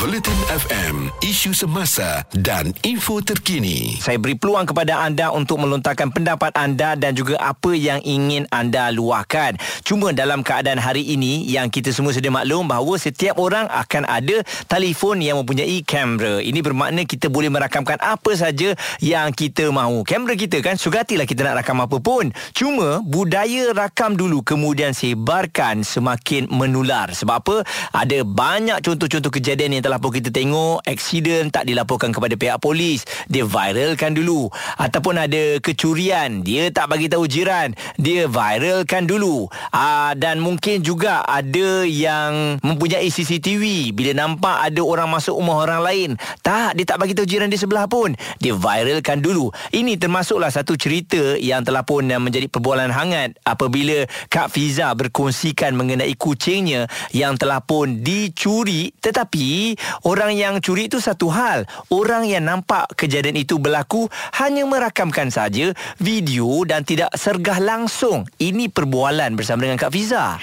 Bulletin FM, isu semasa dan info terkini. Saya beri peluang kepada anda untuk melontarkan pendapat anda dan juga apa yang ingin anda luahkan. Cuma dalam keadaan hari ini yang kita semua sedia maklum bahawa setiap orang akan ada telefon yang mempunyai kamera. Ini bermakna kita boleh merakamkan apa saja yang kita mahu. Kamera kita kan sugatilah kita nak rakam apa pun. Cuma budaya rakam dulu kemudian sebarkan semakin menular. Sebab apa? Ada banyak contoh-contoh kejadian yang telah pun kita tengok Aksiden tak dilaporkan kepada pihak polis. Dia viralkan dulu. Ataupun ada kecurian. Dia tak bagi tahu jiran. Dia viralkan dulu. Aa, ah, Dan mungkin juga ada yang mempunyai CCTV Bila nampak ada orang masuk rumah orang lain Tak, dia tak bagi tahu jiran di sebelah pun. Dia viralkan dulu. Ini termasuklah satu cerita yang telah pun menjadi perbualan hangat Apabila Kak Fiza berkongsikan mengenai kucingnya Yang telah pun dicuri. Tetapi orang yang curi itu satu hal. Orang yang nampak kejadian itu berlaku hanya merakamkan saja video dan tidak sergah langsung. Ini perbualan bersama dengan Kak Fiza.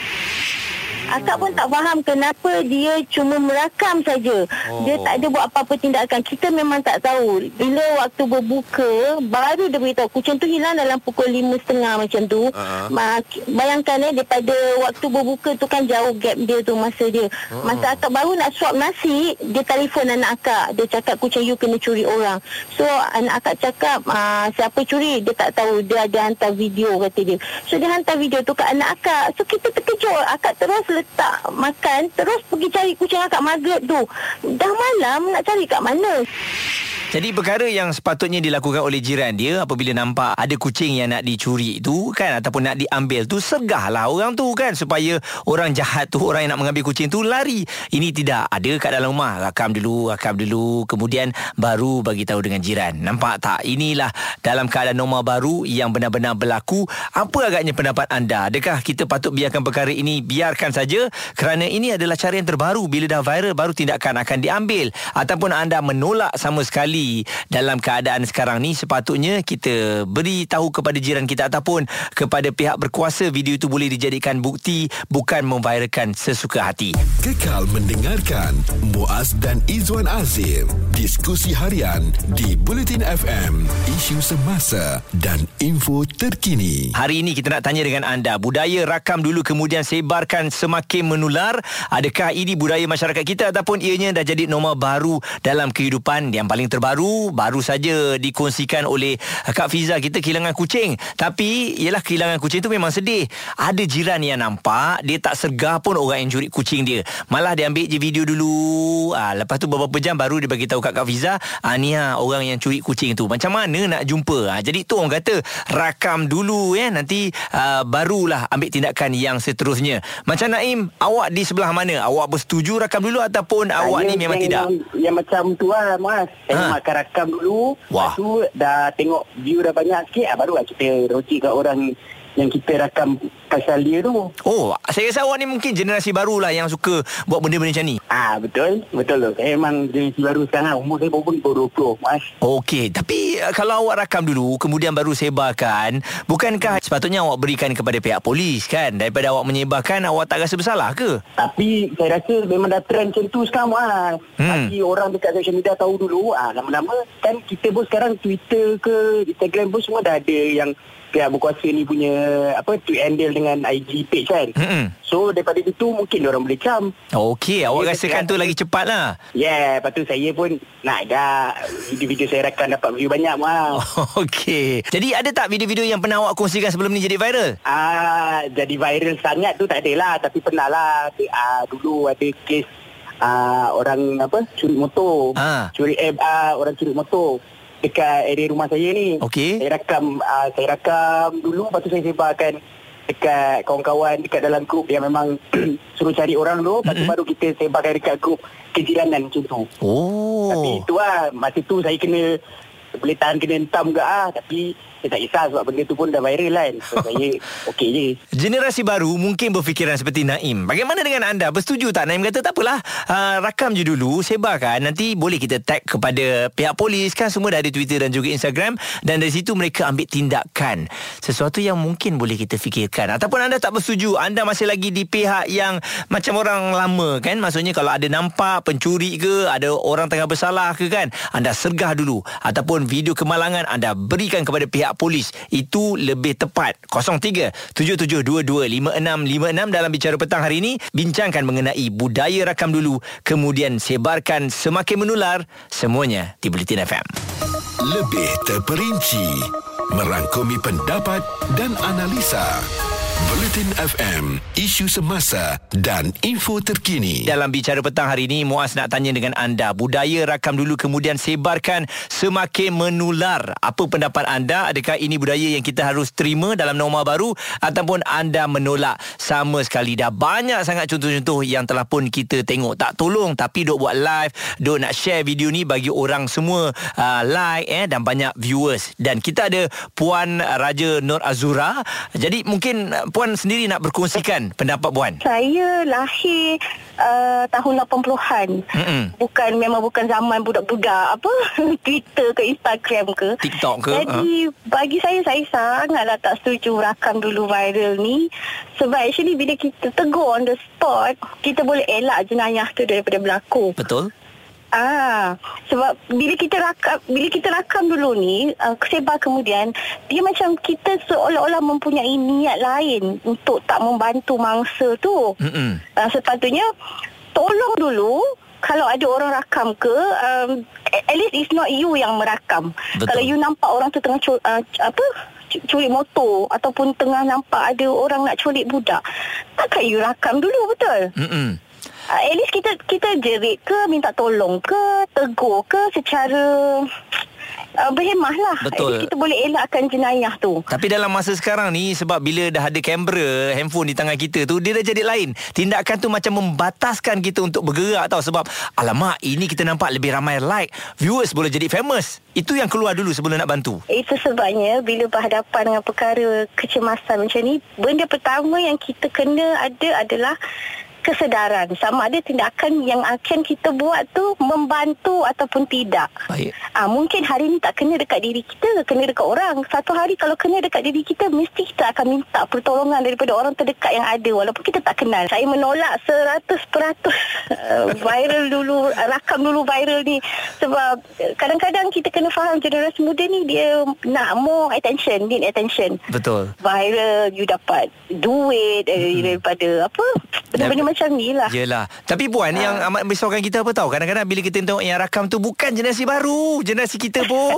Akak pun tak faham kenapa dia cuma merakam saja. Oh. Dia tak ada buat apa-apa tindakan. Kita memang tak tahu. Bila waktu berbuka, baru dia beritahu kucing tu hilang dalam pukul 5.30 macam tu. Uh-huh. Bayangkan eh, daripada waktu berbuka tu kan jauh gap dia tu masa dia. Uh-huh. Masa akak baru nak suap nasi, dia telefon anak akak. Dia cakap kucing you kena curi orang. So anak akak cakap uh, siapa curi, dia tak tahu. Dia ada hantar video kata dia. So dia hantar video tu ke anak akak. So kita terkejut. Akak terus letak makan terus pergi cari kucing akak maghrib tu. Dah malam nak cari kat mana? Jadi perkara yang sepatutnya dilakukan oleh jiran dia apabila nampak ada kucing yang nak dicuri tu kan ataupun nak diambil tu segahlah orang tu kan supaya orang jahat tu orang yang nak mengambil kucing tu lari. Ini tidak ada kat dalam rumah. Rakam dulu, rakam dulu kemudian baru bagi tahu dengan jiran. Nampak tak? Inilah dalam keadaan normal baru yang benar-benar berlaku. Apa agaknya pendapat anda? Adakah kita patut biarkan perkara ini biarkan saja kerana ini adalah cara yang terbaru bila dah viral baru tindakan akan diambil ataupun anda menolak sama sekali kembali dalam keadaan sekarang ni sepatutnya kita beri tahu kepada jiran kita ataupun kepada pihak berkuasa video itu boleh dijadikan bukti bukan memviralkan sesuka hati. Kekal mendengarkan Muaz dan Izwan Azim diskusi harian di Bulletin FM isu semasa dan info terkini. Hari ini kita nak tanya dengan anda budaya rakam dulu kemudian sebarkan semakin menular adakah ini budaya masyarakat kita ataupun ianya dah jadi norma baru dalam kehidupan yang paling terbaru baru baru saja dikongsikan oleh Kak Fiza kita kehilangan kucing. Tapi ialah kehilangan kucing tu memang sedih. Ada jiran yang nampak dia tak sergah pun orang yang curi kucing dia. Malah dia ambil je video dulu. Ha, lepas tu beberapa jam baru dia bagi tahu kat Kak Fiza ha, ni ha, orang yang curi kucing tu. Macam mana nak jumpa? Ha, jadi tu orang kata rakam dulu ya. Nanti ha, barulah ambil tindakan yang seterusnya. Macam Naim awak di sebelah mana? Awak bersetuju rakam dulu ataupun awak ni memang yang, tidak? yang, yang macam tu lah mas. Ha akan rakam dulu Wah. Lepas tu dah tengok view dah banyak sikit ah, Baru lah kita rojik kat orang yang kita rakam pasal dia tu. Oh, saya rasa awak ni mungkin generasi baru lah yang suka buat benda-benda macam ni. Ah, betul. Betul tu. Saya memang generasi baru sekarang. Umur saya pun baru 20, Mas. Okey, tapi uh, kalau awak rakam dulu, kemudian baru sebarkan, bukankah sepatutnya awak berikan kepada pihak polis kan? Daripada awak menyebarkan, awak tak rasa bersalah ke? Tapi saya rasa memang dah trend macam tu sekarang, Mas. Hmm. Bagi orang dekat social media tahu dulu, ah, lama-lama kan kita pun sekarang Twitter ke Instagram pun semua dah ada yang pihak berkuasa ni punya apa tweet handle dengan IG page kan. Mm-hmm. So daripada itu mungkin orang boleh cam. Okey, awak rasakan tu lagi cepat lah. Yeah, lepas tu saya pun nak dah video-video saya rakam dapat view banyak mah. Okey. Jadi ada tak video-video yang pernah awak kongsikan sebelum ni jadi viral? Ah, jadi viral sangat tu tak adalah tapi pernah lah. Ah, dulu ada kes ah, orang apa curi motor. Ah. Curi eh ah, orang curi motor dekat area rumah saya ni. Okey. Saya rakam uh, saya rakam dulu lepas tu saya sebarkan dekat kawan-kawan dekat dalam grup yang memang suruh cari orang dulu lepas tu mm-hmm. baru kita sebarkan dekat grup kejiranan macam tu. Oh. Tapi itu lah masa tu saya kena boleh tahan kena hentam ke ah tapi saya tak kisah sebab benda tu pun dah viral kan so, saya okey je Generasi baru mungkin berfikiran seperti Naim. Bagaimana dengan anda? Bersetuju tak? Naim kata tak apalah. Uh, rakam je dulu, sebarkan. Nanti boleh kita tag kepada pihak polis kan semua dah ada Twitter dan juga Instagram dan dari situ mereka ambil tindakan. Sesuatu yang mungkin boleh kita fikirkan. Ataupun anda tak bersetuju, anda masih lagi di pihak yang macam orang lama kan? Maksudnya kalau ada nampak pencuri ke, ada orang tengah bersalah ke kan, anda sergah dulu ataupun video kemalangan anda berikan kepada pihak polis. Itu lebih tepat. 03 7722 5656 dalam bicara petang hari ini bincangkan mengenai budaya rakam dulu kemudian sebarkan semakin menular. Semuanya di Bulletin FM Lebih terperinci Merangkumi pendapat dan analisa Bulletin FM, isu semasa dan info terkini. Dalam bicara petang hari ini, Muaz nak tanya dengan anda. Budaya rakam dulu kemudian sebarkan semakin menular. Apa pendapat anda? Adakah ini budaya yang kita harus terima dalam norma baru ataupun anda menolak sama sekali? Dah banyak sangat contoh-contoh yang telah pun kita tengok. Tak tolong tapi duk buat live, duk nak share video ni bagi orang semua uh, like eh dan banyak viewers. Dan kita ada Puan Raja Nur Azura. Jadi mungkin Puan sendiri nak berkongsikan pendapat Puan. Saya lahir uh, tahun 80-an. Mm-mm. Bukan memang bukan zaman budak-budak apa Twitter ke Instagram ke. TikTok ke, Jadi ha? bagi saya saya sangatlah tak setuju rakam dulu viral ni sebab actually bila kita tegur on the spot kita boleh elak jenayah tu daripada berlaku. Betul? Ah, sebab bila kita rakam bila kita rakam dulu ni uh, sebar kemudian dia macam kita seolah-olah mempunyai niat lain untuk tak membantu mangsa tu. Mm-mm. Uh, sepatutnya tolong dulu kalau ada orang rakam ke um, at least it's not you yang merakam. Betul. Kalau you nampak orang tu tengah uh, apa cu- curi motor ataupun tengah nampak ada orang nak culik budak, takkan you rakam dulu betul? Mm-mm. Uh, at least kita kita jerit ke minta tolong ke tegur ke secara uh, berhemah lah. Betul. kita boleh elakkan jenayah tu. Tapi dalam masa sekarang ni sebab bila dah ada kamera handphone di tangan kita tu dia dah jadi lain. Tindakan tu macam membataskan kita untuk bergerak tau sebab alamak ini kita nampak lebih ramai like, viewers boleh jadi famous. Itu yang keluar dulu sebelum nak bantu. Itu sebabnya bila berhadapan dengan perkara kecemasan macam ni, benda pertama yang kita kena ada adalah kesedaran sama ada tindakan yang akan kita buat tu membantu ataupun tidak. Baik. Ah mungkin hari ni tak kena dekat diri kita, kena dekat orang. Satu hari kalau kena dekat diri kita mesti kita akan minta pertolongan daripada orang terdekat yang ada walaupun kita tak kenal. Saya menolak 100% uh, viral dulu, rakam dulu viral ni sebab uh, kadang-kadang kita kena faham generasi muda ni dia nak more attention, need attention Betul. viral you dapat duit eh, daripada apa benda-benda macam ni lah Yelah Tapi puan Ah. Yang amat merisaukan kita apa tahu Kadang-kadang bila kita tengok Yang rakam tu Bukan generasi baru Generasi kita pun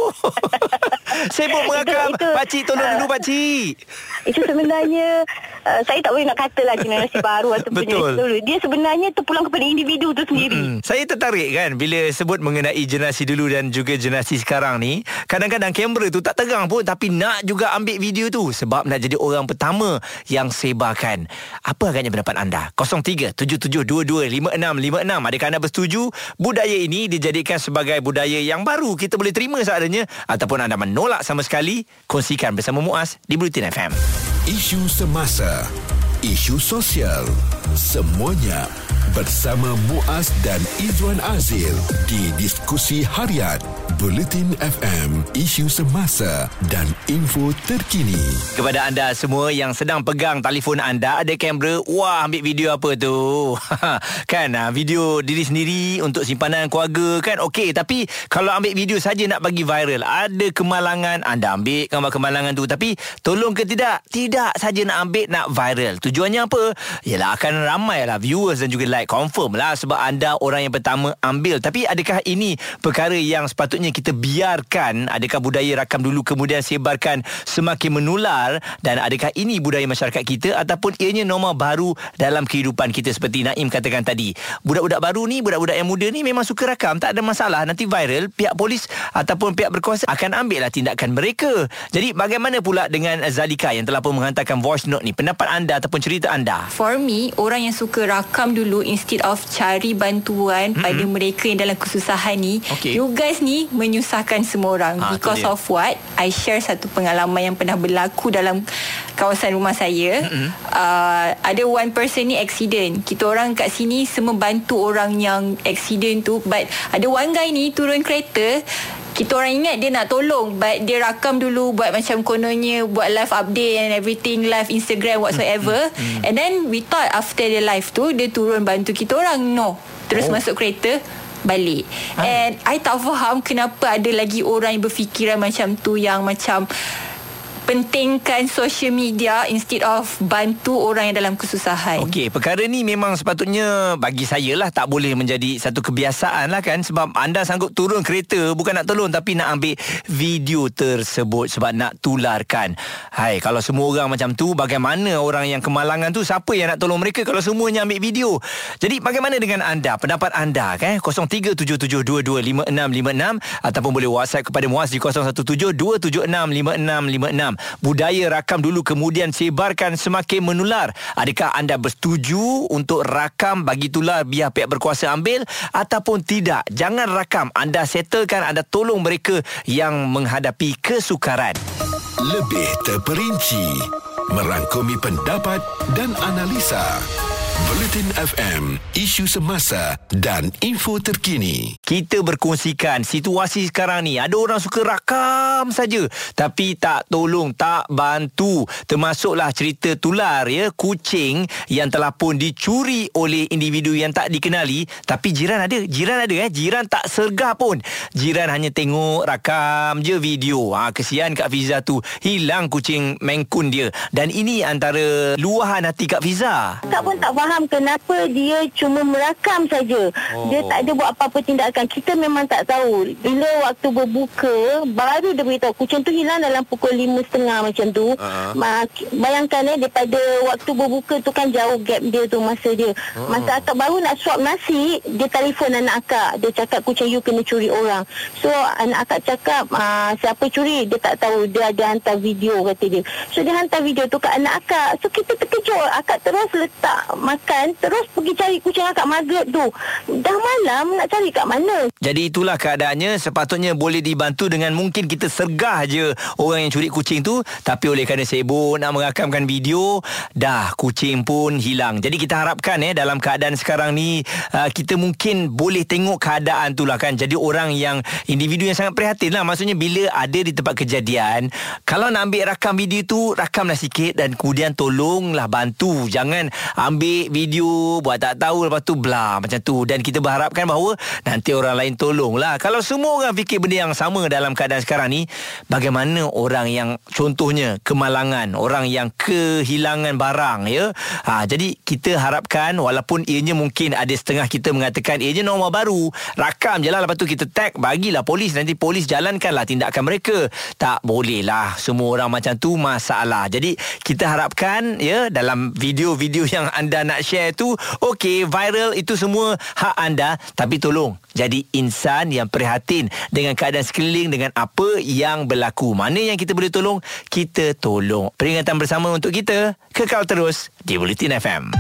Sibuk merakam Itu- itu, Pakcik tolong ah. dulu pakcik itu sebenarnya uh, saya tak boleh nak katalah generasi baru ataupun Betul. generasi dulu dia sebenarnya terpulang kepada individu tu sendiri Hmm. Saya tertarik kan Bila sebut mengenai generasi dulu Dan juga generasi sekarang ni Kadang-kadang kamera tu tak tegang pun Tapi nak juga ambil video tu Sebab nak jadi orang pertama Yang sebarkan Apa agaknya pendapat anda? 0377225656 Adakah anda bersetuju? Budaya ini dijadikan sebagai budaya yang baru. Kita boleh terima seadanya Ataupun anda menolak sama sekali. Kongsikan bersama Muaz Di Bulletin FM Isu semasa, isu sosial, semuanya bersama Muaz dan Izwan Azil di diskusi harian Bulletin FM, isu semasa dan info terkini. Kepada anda semua yang sedang pegang telefon anda ada kamera, wah ambil video apa tu? kan ah, video diri sendiri untuk simpanan keluarga kan okey tapi kalau ambil video saja nak bagi viral, ada kemalangan anda ambil gambar kemalangan tu tapi tolong ke tidak? Tidak saja nak ambil nak viral. Tujuannya apa? Yalah akan ramai lah viewers dan juga like confirm lah sebab anda orang yang pertama ambil. Tapi adakah ini perkara yang sepatutnya kita biarkan? Adakah budaya rakam dulu kemudian sebarkan semakin menular? Dan adakah ini budaya masyarakat kita ataupun ianya norma baru dalam kehidupan kita seperti Naim katakan tadi? Budak-budak baru ni budak-budak yang muda ni memang suka rakam. Tak ada masalah. Nanti viral pihak polis ataupun pihak berkuasa akan ambil lah tindakan mereka. Jadi bagaimana pula dengan Zalika yang telah pun menghantarkan voice note ni? Pendapat anda ataupun cerita anda? For me, orang yang suka rakam dulu instead of cari bantuan mm-hmm. pada mereka yang dalam kesusahan ni Okey. you guys ni menyusahkan semua orang tu because of what I share satu pengalaman yang pernah berlaku dalam kawasan rumah saya mm-hmm. uh, ada one person ni accident kita orang kat sini semua bantu orang yang accident tu but ada one guy ni turun kereta kita orang ingat dia nak tolong but dia rakam dulu buat macam kononnya buat live update and everything live Instagram whatsoever mm-hmm. and then we thought after the live tu dia turun bantu kita orang no terus oh. masuk kereta balik Ah. and I tak faham kenapa ada lagi orang yang berfikiran macam tu yang macam pentingkan social media instead of bantu orang yang dalam kesusahan Okey, perkara ni memang sepatutnya bagi saya lah tak boleh menjadi satu kebiasaan lah kan sebab anda sanggup turun kereta bukan nak tolong tapi nak ambil video tersebut sebab nak tularkan. Hai, kalau semua orang macam tu bagaimana orang yang kemalangan tu siapa yang nak tolong mereka kalau semuanya ambil video. Jadi bagaimana dengan anda? Pendapat anda kan 0377225656 ataupun boleh WhatsApp kepada Muaz di 0172765656. Budaya rakam dulu kemudian sebarkan semakin menular. Adakah anda bersetuju untuk rakam bagi tular biar pihak berkuasa ambil ataupun tidak? Jangan rakam. Anda settlekan, anda tolong mereka yang menghadapi kesukaran. Lebih terperinci Merangkumi pendapat dan analisa Bulletin FM Isu semasa dan info terkini. Kita berkongsikan situasi sekarang ni. Ada orang suka rakam saja Tapi tak tolong, tak bantu. Termasuklah cerita tular ya Kucing yang telah pun dicuri oleh individu yang tak dikenali Tapi jiran ada, jiran ada eh. Jiran tak sergah pun. Jiran hanya tengok rakam je video. Ha, Kesian Kak Fiza tu. Hilang kucing mengkun dia. Dan ini antara luahan hati Kak Fiza. Tak pun tak faham kenapa dia cuma merakam saja. Oh. Dia tak ada buat apa-apa tindakan. Kita memang tak tahu. Bila waktu berbuka, baru dia beritahu kucing tu hilang dalam pukul 5.30 macam tu. Uh-huh. Bayangkan eh, daripada waktu berbuka tu kan jauh gap dia tu masa dia. Uh-huh. Masa akak baru nak suap nasi, dia telefon anak akak. Dia cakap kucing you kena curi orang. So anak akak cakap uh, siapa curi, dia tak tahu. Dia ada hantar video kata dia. So dia hantar video tu kat anak akak. So kita terkejut. Akak terus letak makan terus pergi cari kucing akak maghrib tu dah malam nak cari kat mana Jadi itulah keadaannya sepatutnya boleh dibantu dengan mungkin kita sergah je orang yang curi kucing tu tapi oleh kerana sibuk nak merakamkan video dah kucing pun hilang. Jadi kita harapkan eh dalam keadaan sekarang ni uh, kita mungkin boleh tengok keadaan tu lah kan. Jadi orang yang individu yang sangat prihatin lah maksudnya bila ada di tempat kejadian kalau nak ambil rakam video tu rakamlah sikit dan kemudian tolonglah bantu. Jangan ambil video buat tak tahu lepas tu bla macam tu dan kita berharapkan bahawa nanti orang lain tolonglah. Kalau semua orang fikir benda yang sama dalam keadaan sekarang ni, bagaimana orang yang contohnya kemalangan, orang yang kehilangan barang ya. Ha jadi kita harapkan walaupun ianya mungkin ada setengah kita mengatakan ianya norma baru, rakam je lah lepas tu kita tag bagilah polis nanti polis jalankanlah tindakan mereka. Tak boleh lah semua orang macam tu masalah. Jadi kita harapkan ya dalam video-video yang anda nak share tu okey viral itu semua hak anda tapi tolong jadi insan yang prihatin dengan keadaan sekeliling dengan apa yang berlaku. Mana yang kita boleh tolong, kita tolong. Peringatan bersama untuk kita kekal terus di Bulletin FM.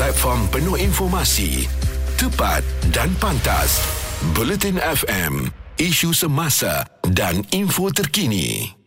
Platform penuh informasi Tepat dan pantas Bulletin FM Isu semasa dan info terkini